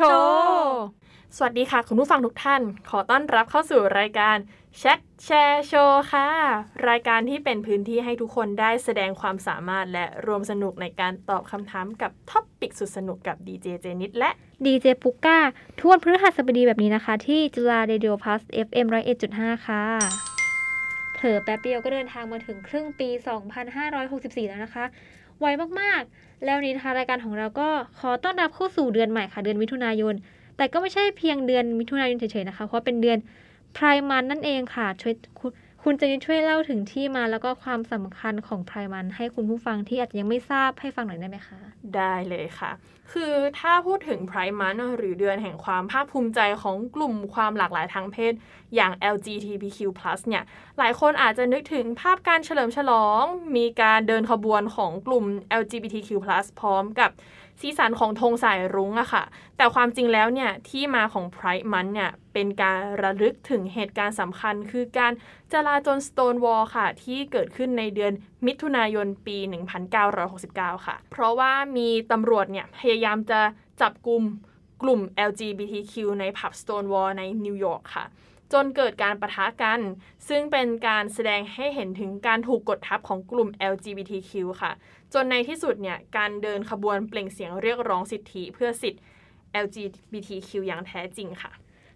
โชว์สวัสดีค่ะ คุณผู้ฟังทุกท่าน ขอต้อนรับเข้าสู่รายการแชทแชร์โชว์ค่ะ รายการที่เป็นพื้นที่ให้ทุกคนได้แสดงความสามารถและร่วมสนุกในการตอบคำถามกับ topic สุดสนุกกับดีเจเจนิดและดีเจปุก้า ทุกวันพฤหัสบดีแบบนี้นะคะ ที่จุฬา Radio Plus FM 101.5 ค่ะเผลอแป๊บเดียวก็เดินทางมาถึงครึ่งปี 2564 แล้วนะคะ ไวมากๆ แล้วนี้นะคะรายการของเราก็ขอต้อนรับเข้าสู่เดือนใหม่ค่ะเดือนมิถุนายน แต่ก็ไม่ใช่เพียงเดือนมิถุนายนเฉยๆนะคะ เพราะเป็นเดือนไพร์มันนั่นเองค่ะช่วย คุณคุณเจนิช่วยเล่าถึงที่มาแล้วก็ความสำคัญของไพร์มันให้คุณผู้ฟังที่อาจจะยังไม่ทราบให้ฟังหน่อยได้ไหมคะ ได้เลยค่ะ คือถ้าพูดถึงไพร์มันหรือเดือนแห่งความภาคภูมิใจของกลุ่มความหลากหลายทางเพศ อย่าง LGBTQ+ เนี่ย หลายคนอาจจะนึกถึงภาพการเฉลิมฉลอง มีการเดินขบวนของกลุ่ม LGBTQ+ พร้อมกับ สีสันของธงสายรุ้งอะค่ะ แต่ความจริงแล้วเนี่ยที่มาของ Pride Month เนี่ยเป็นการระลึกถึงเหตุการณ์สำคัญ คือการจลาจล Stonewall ค่ะ ที่เกิดขึ้นในเดือนมิถุนายนปี 1969 ค่ะ เพราะว่ามีตำรวจเนี่ยพยายามจะจับกลุ่มกลุ่ม LGBTQ ในผับ Stonewall ในนิวยอร์กค่ะ จนเกิดการประทะกัน ซึ่งเป็นการแสดงให้เห็นถึงการถูกกดทับของกลุ่ม LGBTQ ค่ะ จนในที่สุดเนี่ยการเดินขบวนเปล่งเสียงเรียกร้องสิทธิเพื่อสิทธิ LGBTQ อย่างแท้จริงค่ะ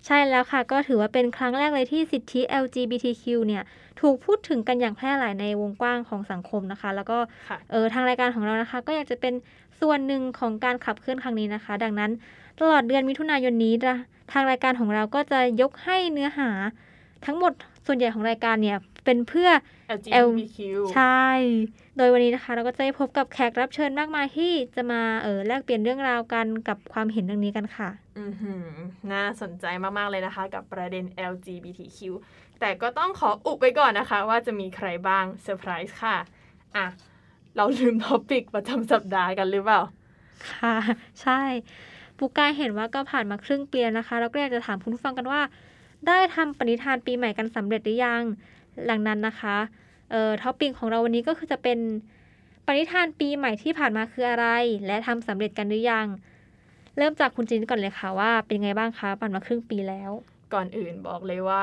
ใช่แล้วค่ะ ก็ถือว่าเป็นครั้งแรกเลยที่สิทธิ LGBTQ เนี่ยถูกพูดถึงกันอย่างแพร่หลายในวงกว้างของสังคมนะคะ แล้วก็ค่ะเออทางรายการของเรานะคะ ก็อยากจะเป็นส่วนหนึ่งของการขับเคลื่อนครั้งนี้นะคะ ดังนั้นตลอดเดือนมิถุนายนนี้นะ ทางรายการของเราก็จะยกให้เนื้อหา ทั้งหมดส่วนใหญ่ของรายการเนี่ยเป็นเพื่อ LGBTQ ใช่ โดยวันนี้นะคะ เราก็จะได้พบกับแขกรับเชิญมากมายที่จะมาเออแลกเปลี่ยนเรื่องราวกันกับความเห็นเรื่องนี้กันค่ะ อือหือ น่าสนใจมาก ๆ เลยนะคะ กับประเด็น LGBTQ แต่ก็ต้องขออุบไปก่อนนะคะ ว่าจะมีใครบ้างเซอร์ไพรส์ค่ะ อะ เราลืมท็อปิกประจำสัปดาห์กันหรือเปล่า ค่ะ ใช่ ปุกกายเห็นว่าก็ผ่านมาครึ่งปีแล้วนะคะเราก็อยากจะถามคุณผู้ฟังกันว่า ได้ทำปณิธานปีใหม่กันสำเร็จหรือยัง หลังนั้นนะคะเอ่อท็อปิกของเราวันนี้ก็คือจะเป็นปณิธานปีใหม่ที่ผ่านมาคืออะไร และทำสำเร็จกันหรือยัง เริ่มจากคุณจินก่อนเลยค่ะว่าเป็นไงบ้างคะผ่านมาครึ่งปีแล้ว ก่อนอื่นบอกเลยว่า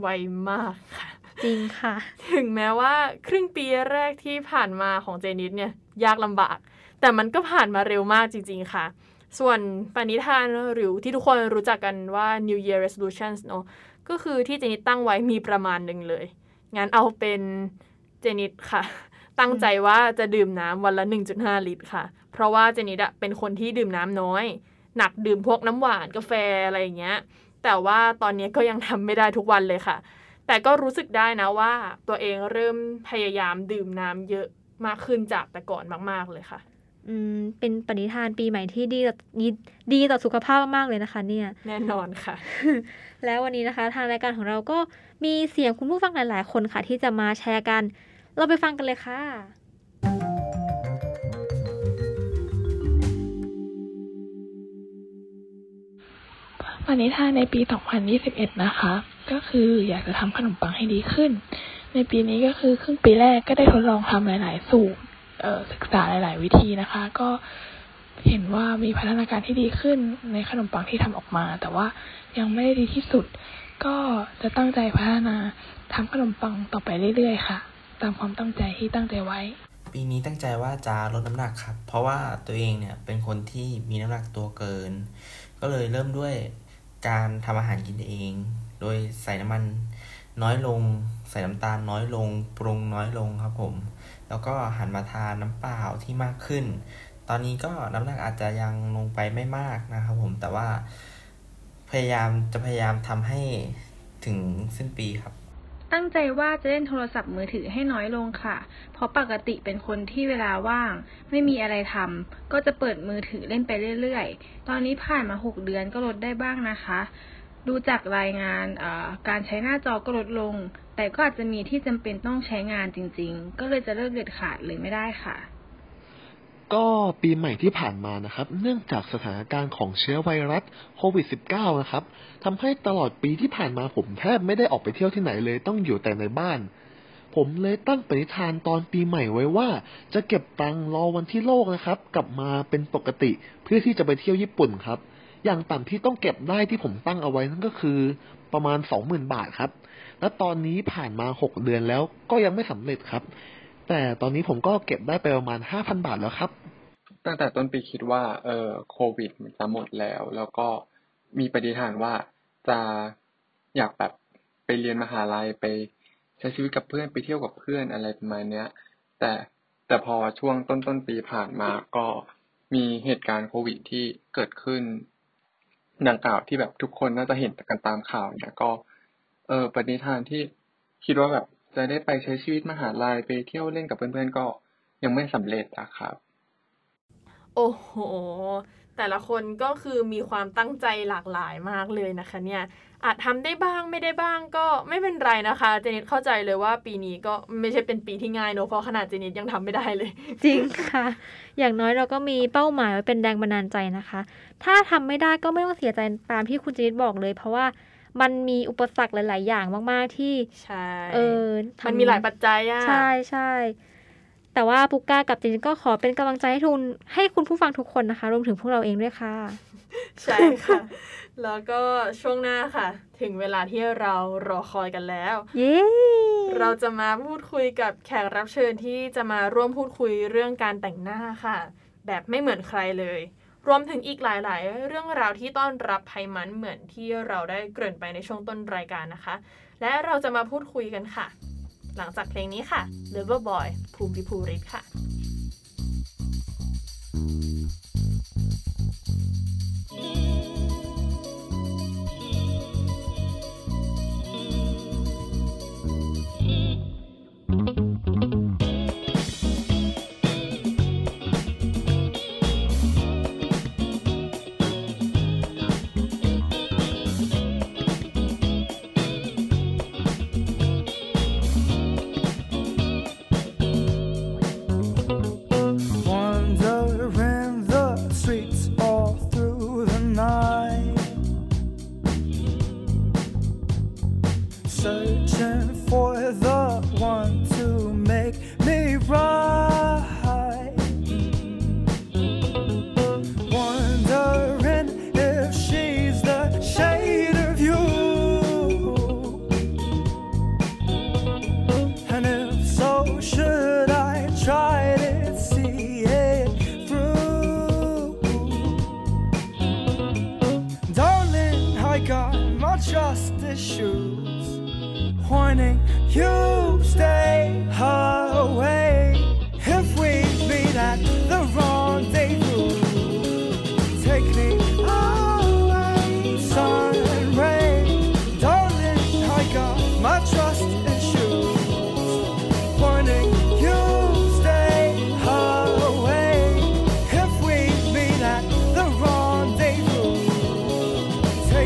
ไวมากค่ะจริงค่ะ ถึงแม้ว่าครึ่งปีแรกที่ผ่านมาของเจนิดเนี่ยยากลำบาก แต่มันก็ผ่านมาเร็วมากจริง ๆ ค่ะ ส่วนปณิธานหรือที่ทุกคนรู้จักกันว่า New Year Resolutions เนอะก็คือที่เจนิดตั้งไว้มีประมาณหนึ่งเลย งั้นเอาเป็นเจนิดค่ะ ตั้งใจว่าจะดื่มน้ำวันละ 1.5 ลิตรค่ะ เพราะว่าเจนิดอะเป็นคนที่ดื่มน้ำน้อย หนักดื่มพวกน้ำหวานกาแฟอะไรอย่างเงี้ย แต่ว่าตอนนี้ก็ยังทำไม่ได้ทุกวันเลยค่ะ แต่ก็รู้สึกได้นะว่า ตัวเองเริ่มพยายามดื่มน้ำเยอะมากขึ้นจากแต่ก่อนมาก ๆเลยค่ะ เป็นปณิธานปีใหม่ที่ดีต่อดีดีต่อสุขภาพมากๆเลยนะคะ เนี่ย แน่นอนค่ะ แล้ววันนี้นะคะ ทางรายการของเราก็มีเสียงคุณผู้ฟังหลาย ๆ คนค่ะ ที่จะมาแชร์กัน เราไปฟังกันเลยค่ะวันนี้ทานในปี 2021 นะคะ ก็คืออยากจะทำขนมปังให้ดีขึ้น ในปีนี้ก็คือครึ่งปีแรกก็ได้ทดลองทำหลาย ๆ สูตรเอ่อ ศึกษาหลาย ๆ วิธีนะคะ ก็เห็นว่ามีพัฒนาการที่ดีขึ้นในขนมปังที่ทำออกมา แต่ว่ายังไม่ได้ดีที่สุด ก็จะตั้งใจพัฒนาทำขนมปังต่อไปเรื่อย ๆ ค่ะ ตามความตั้งใจที่ตั้งใจไว้ ปีนี้ตั้งใจว่าจะลดน้ำหนักครับ เพราะว่าตัวเองเนี่ยเป็นคนที่มีน้ำหนักตัวเกิน ก็เลยเริ่มด้วยการทำอาหารกินเอง โดยใส่น้ำมันน้อยลง ใส่น้ำตาลน้อยลง ปรุงน้อยลงครับผม แล้วก็หันมาทานน้ำเปล่าที่มากขึ้น ตอนนี้ก็น้ำหนักอาจจะยังลงไปไม่มากนะครับผมแต่ว่าพยายามจะพยายามทำให้ถึงสิ้นปีครับ ตั้งใจว่าจะเล่นโทรศัพท์มือถือให้น้อยลงค่ะ เพราะปกติเป็นคนที่เวลาว่าง ไม่มีอะไรทำก็จะเปิดมือถือเล่นไปเรื่อยๆ ตอนนี้ผ่านมาหกเดือนก็ลดได้บ้างนะคะ ดูจากรายงานการใช้หน้าจอก็ลดลง แต่ก็อาจจะมีที่จำเป็นต้องใช้งานจริง ๆ ก็เลยจะเลิกเด็ดขาดเลยไม่ได้ค่ะ ก็ปีใหม่ที่ผ่านมานะครับ เนื่องจากสถานการณ์ของเชื้อไวรัสโควิด -19 นะครับทำให้ตลอดปีที่ผ่านมาผมแทบไม่ได้ออกไปเที่ยวที่ไหนเลยต้องอยู่แต่ในบ้าน ผมเลยตั้งปณิธานตอนปีใหม่ไว้ว่า จะเก็บตังค์รอวันที่โลกนะครับ กลับมาเป็นปกติเพื่อที่จะไปเที่ยวญี่ปุ่นครับ อย่างต่ำที่ต้องเก็บได้ที่ผมตั้งเอาไว้นั่นก็คือประมาณสองหมื่นบาทครับ และตอนนี้ผ่านมาหกเดือนแล้วก็ยังไม่สำเร็จครับ แต่ตอนนี้ผมก็เก็บได้ไปประมาณห้าพันบาทแล้วครับ ตั้งแต่ต้นปีคิดว่าเออโควิดมันจะหมดแล้ว แล้วก็มีปฏิฐานว่าจะอยากแบบไปเรียนมหาลัยไปใช้ชีวิตกับเพื่อนไปเที่ยวกับเพื่อนอะไรประมาณเนี้ย แต่แต่พอช่วงต้นต้นปีผ่านมาก็มีเหตุการณ์โควิดที่เกิดขึ้น ดังกล่าวที่แบบทุกคนน่าจะเห็นกันตามข่าวเนี่ย ก็ เออปณิธานที่คิดว่าแบบจะได้ไปใช้ชีวิตมหาลัยไปเที่ยวเล่นกับเพื่อนๆก็ยังไม่สำเร็จอะครับ โอ้โห แต่ละคนก็คือมีความตั้งใจหลากหลายมากเลยนะคะเนี่ยอาจทำได้บ้างไม่ได้บ้างก็ไม่เป็นไรนะคะ เจนิตเข้าใจเลยว่าปีนี้ก็ไม่ใช่เป็นปีที่ง่ายเนอะเพราะขนาดเจนิตยังทำไม่ได้เลย จริงค่ะ อย่างน้อยเราก็มีเป้าหมายไว้เป็นแรงบันดาลใจนะคะ ถ้าทำไม่ได้ก็ไม่ต้องเสียใจตามที่คุณเจนิตบอกเลย เพราะว่ามันมีอุปสรรคหลาย ๆ อย่างมาก ๆ ที่ใช่เออทำมันมีหลายปัจจัยอะใช่ใช่ แต่ว่าปุกก้ากับเจนก็ขอเป็นกำลังใจให้ทุนให้คุณผู้ฟังทุกคนนะคะ รวมถึงพวกเราเองด้วยค่ะ ใช่ค่ะ แล้วก็ช่วงหน้าค่ะ ถึงเวลาที่เรารอคอยกันแล้ว เย้ เราจะมาพูดคุยกับแขกรับเชิญที่จะมาร่วมพูดคุยเรื่องการแต่งหน้าค่ะ แบบไม่เหมือนใครเลย รวมถึงอีกหลาย ๆ เรื่องราวที่ต้อนรับภัยมันเหมือนที่เราได้เกริ่นไปในช่วงต้นรายการนะคะ และเราจะมาพูดคุยกันค่ะ หลังจากเพลงนี้ค่ะ Lover Boy ภูมิพิภูริศค่ะ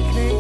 technique.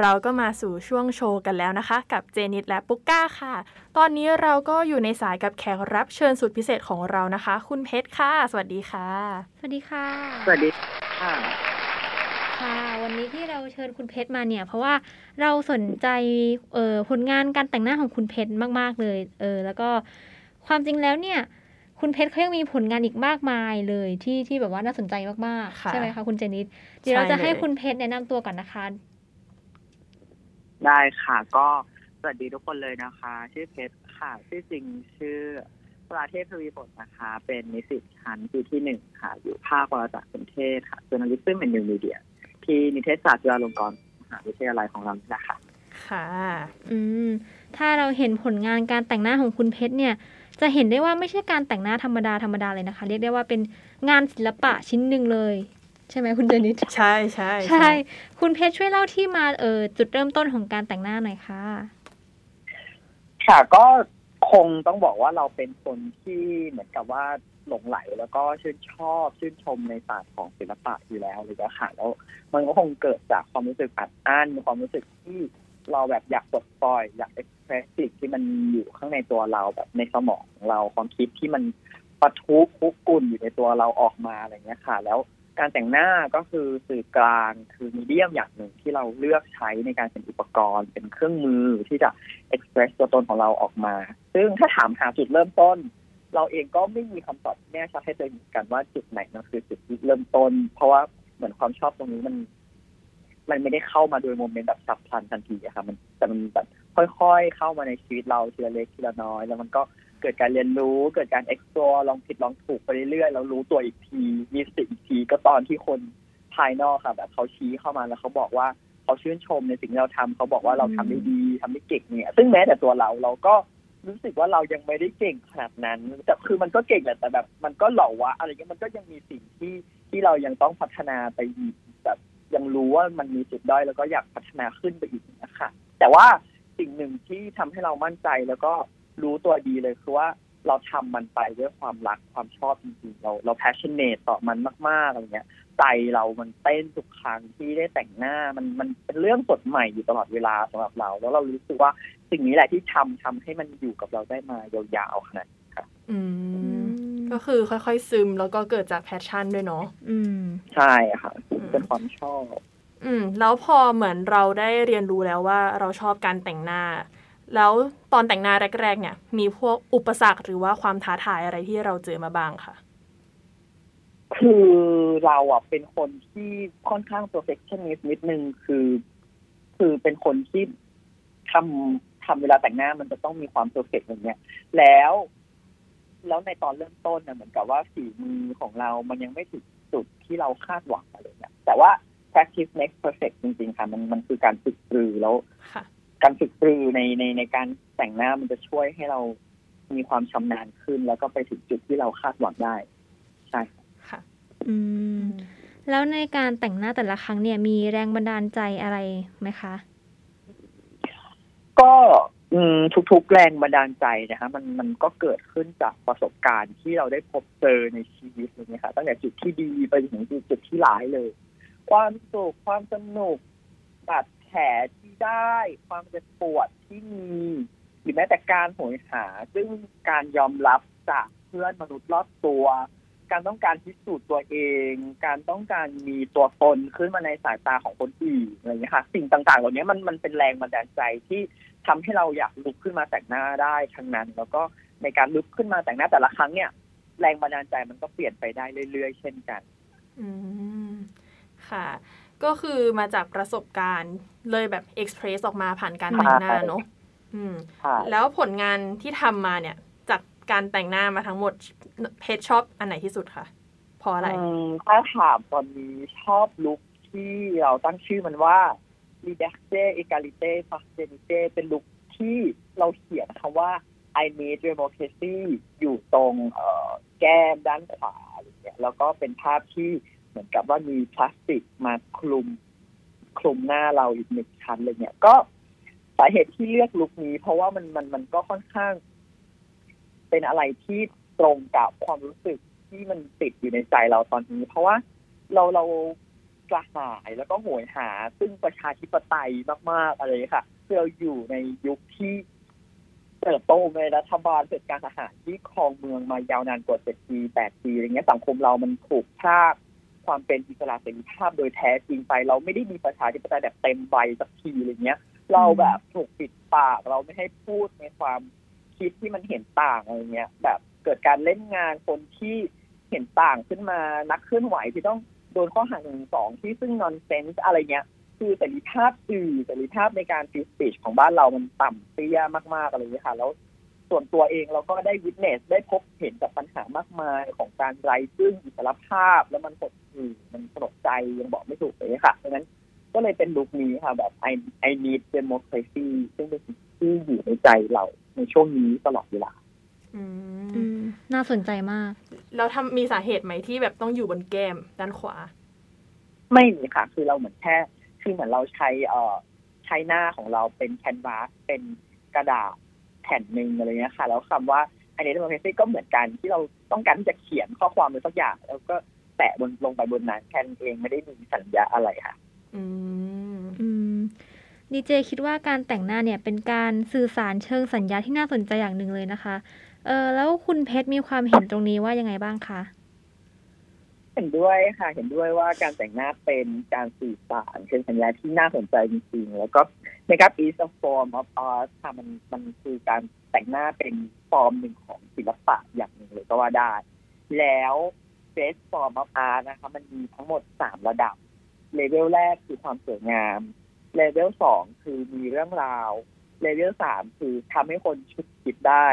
เราก็มาสู่ช่วงโชว์กันแล้วนะคะ กับเจนิตและปุ๊กก้าค่ะ ตอนนี้เราก็อยู่ในสายกับแขกรับเชิญสุดพิเศษของเรานะคะ คุณเพชรค่ะ สวัสดีค่ะ สวัสดีค่ะ สวัสดีค่ะค่ะ วันนี้ที่เราเชิญคุณเพชรมาเนี่ย เพราะว่าเราสนใจเอ่อผลงานการแต่งหน้าของคุณเพชรมาก ๆ เลยเออแล้วก็ความจริงแล้วเนี่ย คุณเพชรเขายังมีผลงานอีกมากมายเลยที่ที่แบบว่าน่าสนใจมากๆค่ะใช่ไหมคะคุณเจนิดเดี๋ยวเราจะใช่เลยให้คุณเพชรแนะนำตัวก่อนนะคะ ได้ค่ะ ก็สวัสดีทุกคนเลยนะคะ ชื่อเพชรค่ะ ชื่อจริงชื่อปราเทพทวีผลนะคะ เป็นนิสิตชั้นปีที่หนึ่งค่ะ อยู่ภาควารสารสนเทศค่ะ journalism and new media ที่นิเทศศาสตร์จุฬาลงกรณ์มหาวิทยาลัยของเรานี่แหละค่ะค่ะ อืม ถ้าเราเห็นผลงานการแต่งหน้าของคุณเพชรเนี่ย จะเห็นได้ว่าไม่ใช่การแต่งหน้าธรรมดาธรรมดาเลยนะคะ เรียกได้ว่าเป็นงานศิลปะชิ้นหนึ่งเลย ใช่ไหมคุณเจนิดใช่ใช่ใช่ คุณเพชรช่วยเล่าที่มาเออจุดเริ่มต้นของการแต่งหน้าหน่อยค่ะ ค่ะก็คงต้องบอกว่าเราเป็นคนที่เหมือนกับว่าหลงไหลแล้วก็ชื่นชอบชื่นชมในศาสตร์ของศิลปะอยู่แล้วเลยอะค่ะแล้วมันก็คงเกิดจากความรู้สึกอัดอั้นความรู้สึกที่เราแบบอยากปลดปล่อย อยากเอ็กเพรสสิ่งที่มันอยู่ข้างในตัวเราแบบในสมองของเราความคิดที่มันปะทุคุกกุ่นอยู่ในตัวเราออกมาอะไรเงี้ยค่ะ แล้ว การแต่งหน้าก็คือสื่อกลางคือมีเดียมอย่างหนึ่งที่เราเลือกใช้ในการเป็นอุปกรณ์ เป็นเครื่องมือที่จะเอ็กเพรสตัวตนของเราออกมา ซึ่งถ้าถามหาจุดเริ่มต้น เราเองก็ไม่มีคำตอบแน่ชัดให้ตัวเองเหมือนกันว่าจุดไหนมันคือจุดที่เริ่มต้น เพราะว่าเหมือนความชอบตรงนี้มัน มันไม่ได้เข้ามาโดยโมเมนต์แบบฉับพลันทันทีอะค่ะมันแต่มันแบบค่อยๆเข้ามาในชีวิตเราทีละเล็กทีละน้อย แล้วมันก็ เกิดการเรียนรู้ เกิดการ explore ลองผิดลองถูกไปเรื่อยๆแล้วรู้ตัวอีกที มีสติอีกทีก็ตอนที่คนภายนอกค่ะ แบบเขาชี้เข้ามาแล้วเขาบอกว่าเขาชื่นชมในสิ่งที่เราทำเขาบอกว่าเราทำได้ดีทำได้เก่งเนี่ย ซึ่งแม้แต่ตัวเราเราก็รู้สึกว่าเรายังไม่ได้เก่งขนาดนั้น แต่คือมันก็เก่งแหละแต่แบบ มันก็เหล่าวะอะไรเงี้ยมันก็ยังมีสิ่งที่ที่เรายังต้องพัฒนาไปอีกแบบยังรู้ว่ามันมีจุดด้อยแล้วก็อยากพัฒนาขึ้นไปอีกนะคะแต่ว่าสิ่งหนึ่งที่ทำให้เรามั่นใจแล้วก็ รู้ตัวดีเลยคือว่าเราทำมันไปด้วยความรักความชอบจริงๆเราเรา passionate ต่อมันมากๆอะไรเงี้ยใจเรามันเต้นทุกครั้งที่ได้แต่งหน้ามันมันเป็นเรื่องสดใหม่อยู่ตลอดเวลาสำหรับเรา แล้วเรารู้สึกว่าสิ่งนี้แหละที่ทำทำให้มันอยู่กับเราได้มายาวๆขนาดนี้ค่ะอืมก็คือค่อยๆซึมแล้วก็เกิดจากแพชชั่นด้วยเนาะอืมใช่ค่ะเป็นความชอบ อืม แล้วพอเหมือนเราได้เรียนรู้แล้วว่าเราชอบการแต่งหน้า แล้วตอนแต่งหน้าแรก ๆ เนี่ย มีพวกอุปสรรคหรือว่าความท้าทายอะไรที่เราเจอมาบ้างค่ะคือเราอะเป็นคนที่ค่อนข้าง perfectionist นิดนึงคือ คือเป็นคนที่ทำทำเวลาแต่งหน้ามันจะต้องมีความ perfect อย่างเงี้ย แล้ว แล้วในตอนเริ่มต้นเนี่ยเหมือนกับว่าฝีมือของเรา มันยังไม่ถึงจุดที่เราคาดหวังอะไรเนี่ยแต่ว่า practice makes perfect จริงๆค่ะ มันมันคือการฝึกปรือแล้วค่ะ การฝึกปรือในในในการแต่งหน้ามันจะช่วยให้เรามีความชำนาญขึ้น แล้วก็ไปถึงจุดที่เราคาดหวังได้ ใช่ค่ะค่ะ อืม แล้วในการแต่งหน้าแต่ละครั้งเนี่ยมีแรงบันดาลใจอะไรไหมคะ ก็อืมทุกๆแรงบันดาลใจนะคะมันมันก็เกิดขึ้นจากประสบการณ์ที่เราได้พบเจอในชีวิตเลยนะคะตั้งแต่จุดที่ดีไปจนถึงจุดที่ร้ายเลย ความสุขความสนุกบาด แผลที่ได้ความเจ็บปวดที่มี หรือแม้แต่การโหยหา ซึ่งการยอมรับจากเพื่อนมนุษย์รอบตัว การต้องการพิสูจน์ตัวเอง การต้องการมีตัวตนขึ้นมาในสายตาของคนอื่นอะไรอย่างเงี้ยค่ะ สิ่งต่างๆ เหล่านี้มันมันเป็นแรงบันดาลใจที่ทำให้เราอยากลุกขึ้นมาแต่งหน้าได้ทั้งนั้น แล้วก็ในการลุกขึ้นมาแต่งหน้าแต่ละครั้งเนี่ย แรงบันดาลใจมันก็เปลี่ยนไปได้เรื่อยๆ เช่นกัน อืมค่ะ ก็คือมาจากประสบการณ์เลยแบบเอ็กเพรสออกมาผ่านการแต่งหน้าเนอะอืมค่ะแล้วผลงานที่ทำมาเนี่ย จากการแต่งหน้ามาทั้งหมดเพจชอบอันไหนที่สุดคะเพราะอะไรอืมถ้าถามตอนนี้ชอบลุคที่เราตั้งชื่อมันว่า Liberté Égalité Fraternité เป็นลุคที่เราเขียนคำว่า I need democracy อยู่ตรงเอ่อแก้มด้านขวาอะไรเงี้ยแล้วก็เป็นภาพที่เห มือนกับว่ามีพลาสติกมาคลุมคลุมหน้าเราอีกหนึ่งชั้นอะไรเงี้ยก็สาเหตุที่เลือกลุคนี้ เพราะว่ามันมันมันก็ค่อนข้าง เป็นอะไรที่ตรงกับความรู้สึกที่มันติดอยู่ในใจเราตอนนี้ เพราะว่าเราเรากระหายแล้วก็โหยหา ซึ่งประชาธิปไตยมากๆอะไรค่ะคือเราอยู่ในยุคที่เติบโตในรัฐบาลเผด็จการทหารที่ครองเมืองมายาวนานกว่าเจ็ดปีแปดปีอะไรเงี้ยสังคมเรามันถูกพาก ความเป็นอิสระเสรีภาพโดยแท้จริงไป เราไม่ได้มีประชาธิปไตยแบบเต็มใบสักทีอะไรเงี้ย เราแบบถูกปิดปากเราไม่ให้พูดในความคิดที่มันเห็นต่างอะไรเงี้ย แบบเกิดการเล่นงานคนที่เห็นต่างขึ้นมานักเคลื่อนไหวที่ต้องโดนข้อหาหนึ่งสองที่ซึ่งนอนเซนส์อะไรเงี้ยคือเสรีภาพสื่อเสรีภาพในการฟิสปีชของบ้านเรามันต่ำเตี้ยมากๆอะไรอย่างเงี้ยค่ะ แล้วส่วนตัวเองเราก็ได้วิ t เนสได้พบเห็นกับปัญหามากมายของการไร้ซึ่งอิสรภาพ แล้วมันหด หู่มันสลดใจยังบอกไม่ถูกเลยค่ะดังนั้นก็เลยเป็นลุคนี้ค่ะ แบบ I I need democracy ซึ่งเป็นสิ่งที่อยู่ในใจเราในช่วงนี้ตลอดเวลาอืมอืมน่าสนใจมาก แล้วทำมีสาเหตุไหมที่แบบต้องอยู่บนแก้มด้านขวา ไม่มีค่ะ คือเราเหมือนแค่คือเหมือนเราใช้เอ่อใช้หน้าของเราเป็นแคนวาสเป็นกระดาษแทผ่นหนึ่งอะไรเงี้ยค่ะ แล้วคำว่า identity ก็เหมือนกันที่เราต้องการที่จะเขียนข้อความอะไรสักอย่าง แล้วก็ แตะบนลงไปบนนั้นแค่นั้นเองไม่ได้มีสัญญาอะไรค่ะ อืมอืมดีเจคิดว่าการแต่งหน้าเนี่ยเป็นการสื่อสารเชิงสัญญาที่น่าสนใจอย่างหนึ่งเลยนะคะ เออแล้วคุณเพชรมีความเห็นตรงนี้ว่ายังไงบ้างคะเห็นด้วยค่ะเห็นด้วยว่าการแต่งหน้าเป็นการสื่อสารเชิงสัญญาที่น่าสนใจจริงๆ แล้วก็ makeup is a form of art ค่ะมันมันคือการแต่งหน้าเป็นฟอร์มหนึ่งของศิลปะอย่างหนึ่งเลยก็ว่าได้ แล้ว best form of art นะคะ มันมีทั้งหมดสามระดับ เลเวลแรกคือความสวยงาม เลเวลสองคือมีเรื่องราว เลเวลสามคือทำให้คนฉุกคิดได้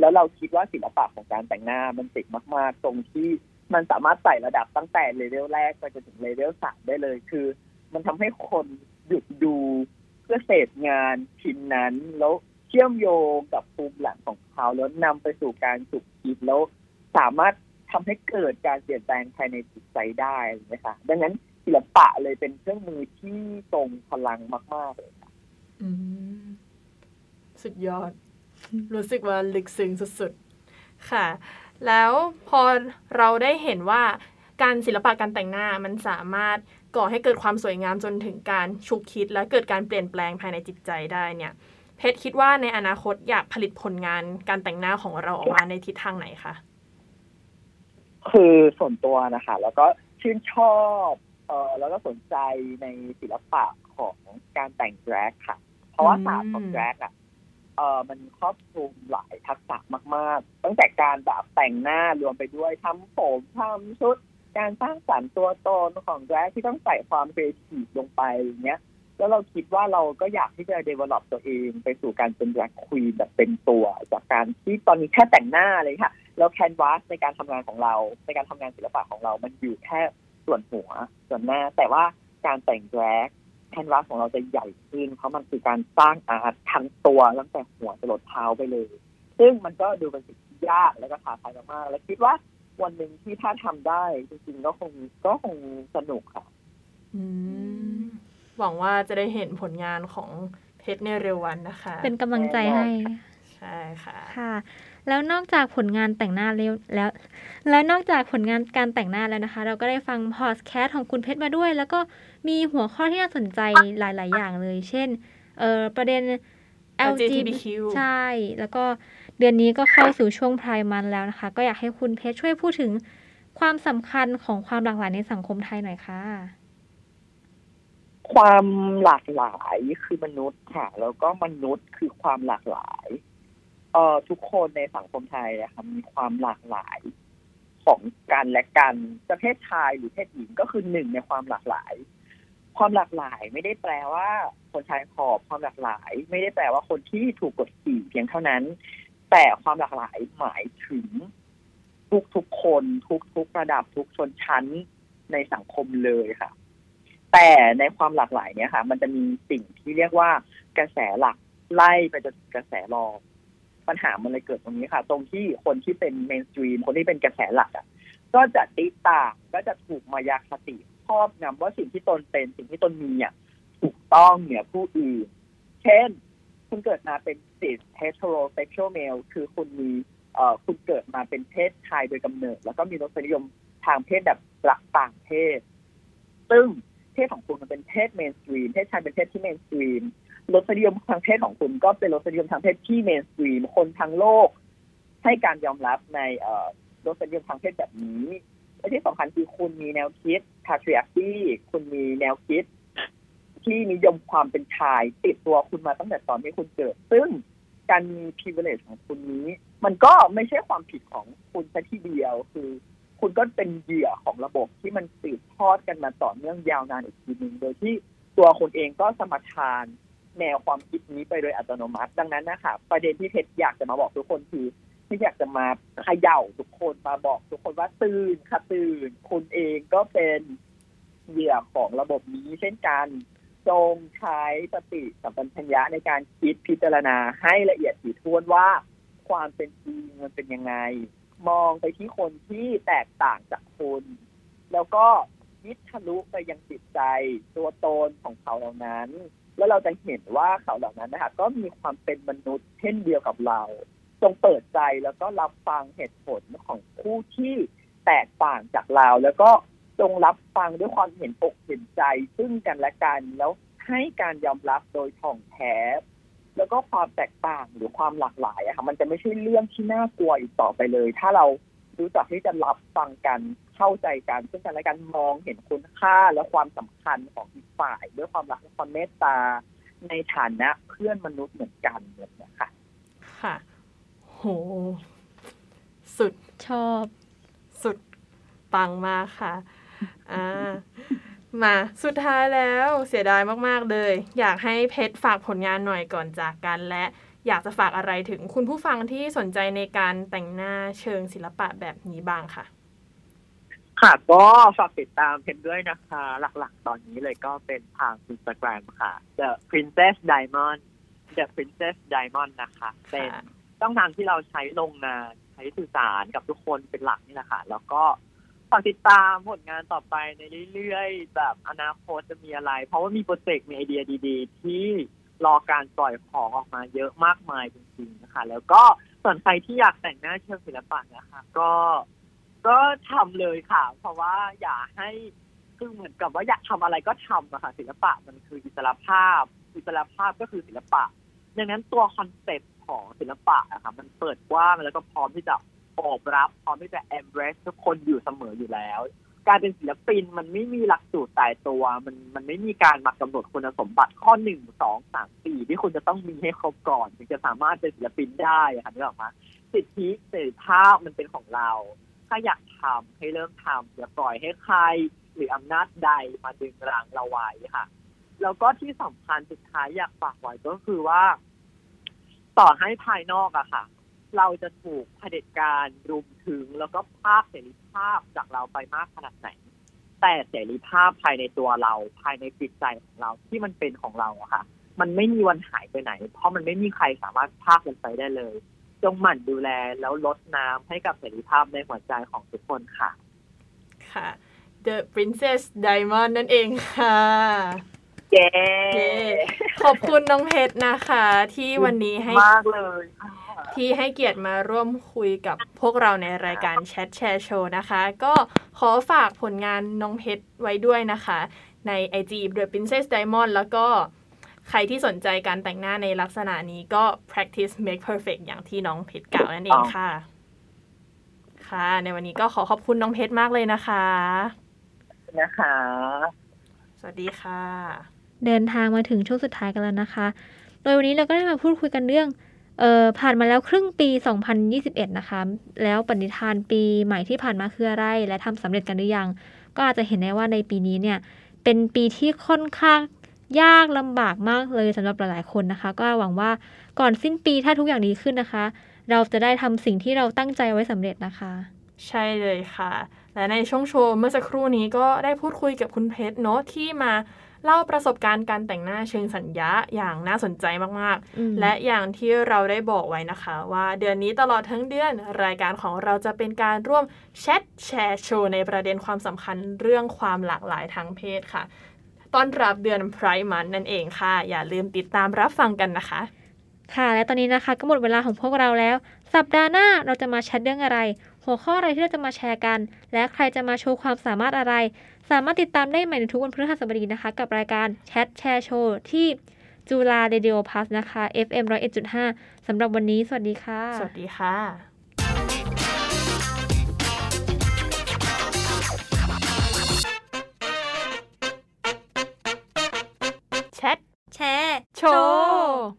แล้วเราคิดว่าศิลปะของการแต่งหน้ามันติดมาก ๆ ตรงที่มันสามารถไต่ระดับตั้งแต่เลเวลแรกไปจนถึงเลเวลสามได้เลย คือ มันทำให้คนหยุดดูเพื่อเสพงานชิ้นนั้นแล้วเชื่อมโยงกับภูมิหลังของเขาแล้วนำไปสู่การสุขคิดแล้วสามารถ ทำให้เกิดการเปลี่ยนแปลงภายในจิตใจได้นะคะดังนั้นศิลปะเลยเป็นเครื่องมือที่ทรงพลังมาก ๆ เลยค่ะสุดยอด รู้สึกว่าลึกซึ้งสุด ๆ ค่ะ แล้วพอเราได้เห็นว่าการศิลปะการแต่งหน้ามันสามารถก่อให้เกิดความสวยงามจนถึงการชุกคิด และเกิดการเปลี่ยนแปลงภายในจิตใจได้เนี่ยเพชรคิดว่าในอนาคตอยากผลิตผลงานการแต่งหน้าของเราออกมาในทิศทางไหนคะ คือส่วนตัวนะคะ แล้วก็ชื่นชอบเออแล้วก็สนใจในศิลปะของการแต่งแดรกค่ะ เพราะว่าอืมศาสตร์ของแดรกอะเออมันครอบคลุมหลายทักษะมาก ๆ ตั้งแต่การแบบแต่งหน้ารวมไปด้วยทำผมทำชุด การสร้างสรรค์ตัวตนของ drag ที่ต้องใส่ความครีเอทีฟลงไปอย่างเงี้ยแล้วเราคิดว่าเราก็อยากที่จะ develop ตัวเอง ไปสู่การเป็น drag queen แบบเป็นตัว จากการที่ตอนนี้แค่แต่งหน้าเลยค่ะ แล้ว canvas ในการทำงานของเรา ในการทำงานศิลปะของเรา มันอยู่แค่ส่วนหัว ส่วนหน้า แต่ว่าการแต่ง drag canvas ของเราจะใหญ่ขึ้น เพราะมันคือการสร้าง art ทั้งตัวตั้งแต่หัวจรดเท้าไปเลย ซึ่งมันก็ดูเป็นสิ่งที่ยากแล้วก็ท้าทายมากๆ และคิดว่าวันหนึ่งที่ถ้าทำได้จริงๆก็คงก็คงสนุกค่ะอืมหวังว่าจะได้เห็นผลงานของเพชรในเร็ววันนะคะ เป็นกำลังใจให้ ใช่ค่ะค่ะ แล้วนอกจากผลงานแต่งหน้าแล้วแล้ว แล้วนอกจากผลงานการแต่งหน้าแล้วนะคะ เราก็ได้ฟังพอดแคสต์ของคุณเพชรมาด้วย แล้วก็มีหัวข้อที่น่าสนใจหลาย ๆ อย่างเลย เช่นเอ่อประเด็น LGBTQ ใช่ แล้วก็เดือนนี้ก็เข้าสู่ช่วงพรายมันแล้วนะคะ ก็อยากให้คุณเพชรช่วยพูดถึงความสำคัญของความหลากหลายในสังคมไทยหน่อยค่ะ ความหลากหลายคือมนุษย์ค่ะ แล้วก็มนุษย์คือความหลากหลาย เอ่อทุกคนในสังคมไทยนะคะมีความหลากหลายของกันและกันจะเพศชายหรือเพศหญิงก็คือหนึ่งในความหลากหลาย ความหลากหลายไม่ได้แปลว่าคนชายขอบความหลากหลาย ไม่ได้แปลว่าคนที่ถูกกดขี่เพียงเท่านั้น แต่ความหลากหลายหมายถึงทุกทุกคนทุกทุกระดับทุกชนชั้นในสังคมเลยค่ะ แต่ในความหลากหลายเนี่ยค่ะ มันจะมีสิ่งที่เรียกว่ากระแสหลักไล่ไปจนกระแสรอง ปัญหามันเลยเกิดตรงนี้ค่ะ ตรงที่คนที่เป็นเมนสตรีมคนที่เป็นกระแสหลักอะก็จะติดตามก็จะถูกมายาคติครอบงำว่าสิ่งที่ตนเป็นสิ่งที่ตนมีอะถูกต้องเหนือผู้อื่น เช่น คุณเกิดมาเป็น cis heterosexual male คือคุณมีเอ่อคุณเกิดมาเป็นเพศชายโดยกำเนิด แล้วก็มีรสนิยมทางเพศแบบรักต่างเพศ ซึ่งเพศของคุณมันเป็นเพศ mainstream เพศชายเป็นเพศที่ mainstream รสนิยมทางเพศของคุณก็เป็นรสนิยมทางเพศที่ mainstream คนทั้งโลก ให้การยอมรับในเอ่อรสนิยมทางเพศแบบนี้และที่สำคัญคือคุณมีแนวคิด patriarchy คุณมีแนวคิด ที่นิยมความเป็นชาย ติดตัวคุณมาตั้งแต่ตอนที่คุณเกิด ซึ่งการมี privilege ของคุณนี้ มันก็ไม่ใช่ความผิดของคุณซะทีเดียวคือ คุณก็เป็นเหยื่อของระบบที่มันสืบทอดกันมาต่อเนื่องยาวนานอีกทีหนึ่งโดยที่ตัวคุณเองก็สมทาน แนวความคิดนี้ไปโดยอัตโนมัติ ดังนั้นนะคะประเด็นที่เพชรอยากจะมาบอกทุกคนคือที่อยากจะมาเขย่าทุกคนมาบอกทุกคนว่าตื่นค่ะตื่นคุณเองก็เป็นเหยื่อของระบบนี้ เช่นกันจงใช้สติสัมปชัญญะในการคิดพิจารณาให้ละเอียดถี่ถ้วนว่า ความเป็นจริงมันเป็นยังไง มองไปที่คนที่แตกต่างจากคุณ แล้วก็ยิดทะลุไปยังจิตใจ ตัวตนของเขาเหล่านั้น แล้วเราจะเห็นว่าเขาเหล่านั้นนะคะก็มีความเป็นมนุษย์เช่นเดียวกับเราจงเปิดใจแล้วก็รับฟังเหตุผลของผู้ที่แตกต่างจากเรา แล้วก็จงรับฟังด้วยความเห็นอกเห็นใจ ซึ่งกันและกันแล้วให้การยอมรับโดยถ่องแท้แล้วก็ความแตกต่างหรือความหลากหลายอะค่ะมันจะไม่ใช่เรื่องที่น่ากลัวอีกต่อไปเลย ถ้าเรา รู้จักที่จะรับฟังกันเข้าใจกันซึ่งกันและกันมองเห็นคุณค่าและความสำคัญของอีกฝ่าย ด้วยความรักและความเมตตาในฐานะเพื่อนมนุษย์เหมือนกันแบบเนี้ยค่ะ ค่ะ โห สุดชอบ สุดปังมากค่ะ อ่า มาสุดท้ายแล้วเสียดายมาก ๆ เลย อยากให้เพชรฝากผลงานหน่อยก่อนจากกันและ อยากจะฝากอะไรถึงคุณผู้ฟังที่สนใจในการแต่งหน้าเชิงศิลปะแบบนี้บ้างค่ะ ค่ะก็ฝากติดตามเพนด้วยนะคะ หลักๆ ตอนนี้เลยก็เป็นทาง Instagram ค่ะ The Princess Diamond The Princess Diamond นะคะ เป็นต้องทางที่เราใช้ลงงานใช้สื่อสารกับทุกคนเป็นหลักนี่แหละค่ะ แล้วก็ฝากติดตามผลงานต่อไปในเรื่อยๆ แบบอนาคตจะมีอะไร เพราะว่ามีโปรเจกต์มีไอเดียดี ๆ ที่ รอการปล่อยของออกมาเยอะมากมายจริงๆนะคะ แล้วก็ส่วนใครที่อยากแต่งหน้าเชิงศิลปะนะคะ ก็ก็ทำเลยค่ะ เพราะว่าอย่าให้คือเหมือนกับว่าอยากทำอะไรก็ทำอะค่ะศิลปะมันคืออิสระภาพ อิสระภาพก็คือศิลปะดังนั้นตัวคอนเซ็ปต์ของศิลปะอะค่ะมันเปิดกว้างแล้วก็พร้อมที่จะโอบรับ พร้อมที่จะ embrace ทุกคนอยู่เสมออยู่แล้ว การเป็นศิลปินมันไม่มีหลักสูตรตายตัว มันมันไม่มีการมากำหนดคุณสมบัติข้อหนึ่งสองสามสี่ที่คุณจะต้องมีให้ครบก่อน ถึงจะสามารถเป็นศิลปินได้ค่ะนึกออกไหมสิทธิเสรีภาพมันเป็นของเรา ถ้าอยากทำให้เริ่มทำอย่าปล่อยให้ใคร หรืออำนาจใดมาดึงรั้งเราไว้ค่ะ แล้วก็ที่สำคัญสุดท้ายอยากฝากไว้ก็คือว่า ต่อให้ภายนอกอะค่ะ เราจะถูกเผด็จการรุมถึงแล้วก็ภาพเสรีภาพจากเราไปมากขนาดไหน แต่เสรีภาพภายในตัวเราภายในจิตใจของเราที่มันเป็นของเราอะค่ะ มันไม่มีวันหายไปไหน เพราะมันไม่มีใครสามารถพากมันไปได้เลย จงหมั่นดูแลแล้วลดน้ำให้กับเสรีภาพในหัวใจของทุกคนค่ะ ค่ะ The Princess Diamond นั่นเองค่ะเย้เย้ขอบคุณน้องเพชรนะคะ ที่วันนี้ให้มากเลยค่ะ ที่ให้เกียรติมาร่วมคุยกับพวกเราในรายการแชทแชร์โชว์นะคะ ก็ขอฝากผลงานน้องเพชรไว้ด้วยนะคะ ใน IG The Princess Diamond แล้วก็ใครที่สนใจการแต่งหน้าในลักษณะนี้ก็ practice make perfect อย่างที่น้องเพชรกล่าวนั่นเองค่ะ ค่ะ ในวันนี้ก็ขอขอบคุณน้องเพชรมากเลยนะคะ นะคะ สวัสดีค่ะ เดินทางมาถึงช่วงสุดท้ายกันแล้วนะคะ โดยวันนี้เราก็ได้มาพูดคุยกันเรื่อง เอ่อผ่านมาแล้วครึ่งปี 2021 นะคะ แล้วปณิธานปีใหม่ที่ผ่านมาคืออะไร และทำสำเร็จกันหรือยัง ก็อาจจะเห็นได้ว่าในปีนี้เนี่ย เป็นปีที่ค่อนข้างยากลำบากมากเลยสำหรับหลายๆคนนะคะ ก็หวังว่าก่อนสิ้นปีถ้าทุกอย่างดีขึ้นนะคะ เราจะได้ทำสิ่งที่เราตั้งใจไว้สำเร็จนะคะ ใช่เลยค่ะ และในช่วงโชว์เมื่อสักครู่นี้ก็ได้พูดคุยกับคุณเพชรเนาะที่มา เล่าประสบการณ์การแต่งหน้าเชิงสัญญาอย่างน่าสนใจมากอืมๆและอย่างที่เราได้บอกไว้นะคะ ว่าเดือนนี้ตลอดทั้งเดือนรายการของเราจะเป็นการร่วมแชทแชร์โชว์ในประเด็นความสำคัญเรื่องความหลากหลายทางเพศค่ะต้อนรับเดือนไพร์มันนั่นเองค่ะ อย่าลืมติดตามรับฟังกันนะคะ ค่ะ และตอนนี้นะคะก็หมดเวลาของพวกเราแล้ว สัปดาห์หน้าเราจะมาแชทเรื่องอะไร หัวข้ออะไรที่เราจะมาแชร์กัน และใครจะมาโชว์ความสามารถอะไร สามารถติดตามได้ใหม่ในทุกวันพฤหัสบดีนะคะ กับรายการแชทแชร์โชว์ที่จุฬาเรดิโอพาสนะคะ FM 101.5สำหรับวันนี้ สวัสดีค่ะ สวัสดีค่ะแชทแชร์ โชว์